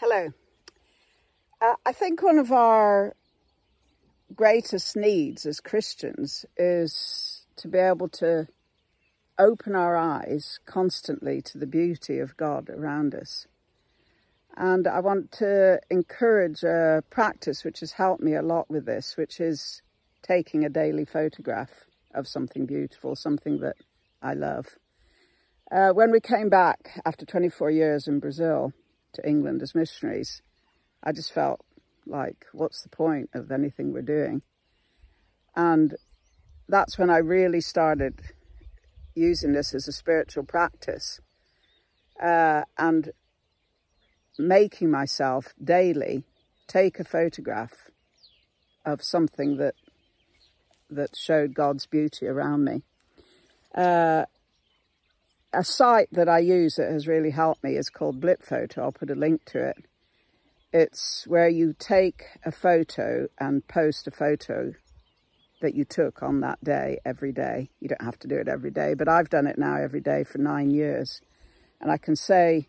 Hello. Uh, I think one of our greatest needs as Christians is to be able to open our eyes constantly to the beauty of God around us. And I want to encourage a practice which has helped me a lot with this, which is taking a daily photograph of something beautiful, something that I love. Uh, when we came back after 24 years in Brazil, to England as missionaries, I just felt like, what's the point of anything we're doing? And that's when I really started using this as a spiritual practice uh, and making myself daily take a photograph of something that that showed God's beauty around me. Uh, a site that I use that has really helped me is called Blip Photo. I'll put a link to it. It's where you take a photo and post a photo that you took on that day every day. You don't have to do it every day, but I've done it now every day for nine years. And I can say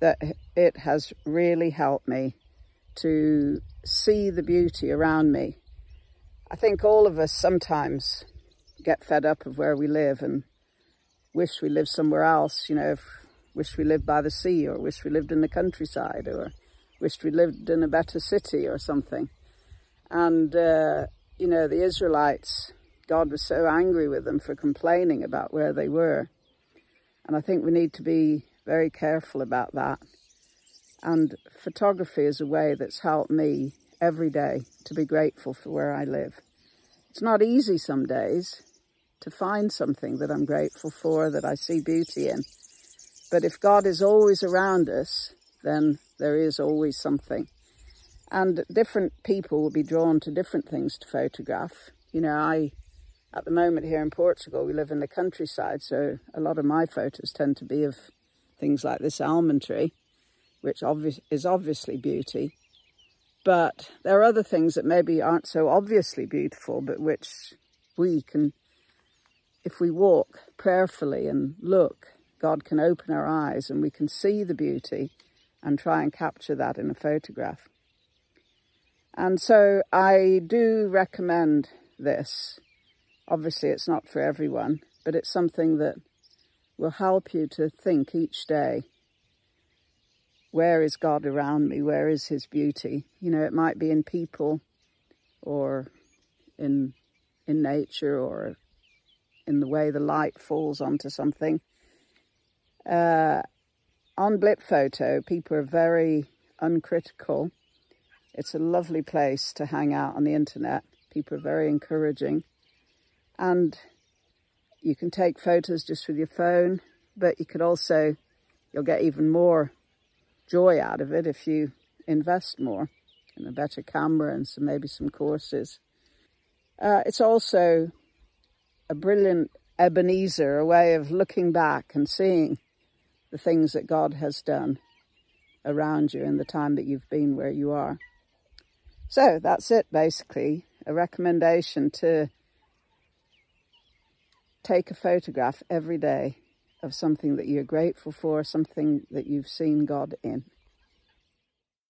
that it has really helped me to see the beauty around me. I think all of us sometimes get fed up of where we live and wish we lived somewhere else, you know, wish we lived by the sea or wish we lived in the countryside or wished we lived in a better city or something. And, uh, you know, the Israelites, God was so angry with them for complaining about where they were. And I think we need to be very careful about that. And photography is a way that's helped me every day to be grateful for where I live. It's not easy some days, to find something that I'm grateful for, that I see beauty in. But if God is always around us, then there is always something. And different people will be drawn to different things to photograph. You know, I, at the moment here in Portugal, we live in the countryside, so a lot of my photos tend to be of things like this almond tree, which obvi is obviously beauty. But there are other things that maybe aren't so obviously beautiful, but which we can if we walk prayerfully and look, God can open our eyes and we can see the beauty and try and capture that in a photograph. And so I do recommend this. Obviously, it's not for everyone, but it's something that will help you to think each day where is God around me? Where is his beauty? You know, it might be in people or in in nature or in the way the light falls onto something. Uh, on Blip Photo, people are very uncritical. It's a lovely place to hang out on the internet. People are very encouraging. And you can take photos just with your phone, but you could also, you'll get even more joy out of it if you invest more in a better camera and some maybe some courses. Uh, it's also a brilliant Ebenezer, a way of looking back and seeing the things that God has done around you in the time that you've been where you are. So that's it, basically. A recommendation to take a photograph every day of something that you're grateful for, something that you've seen God in.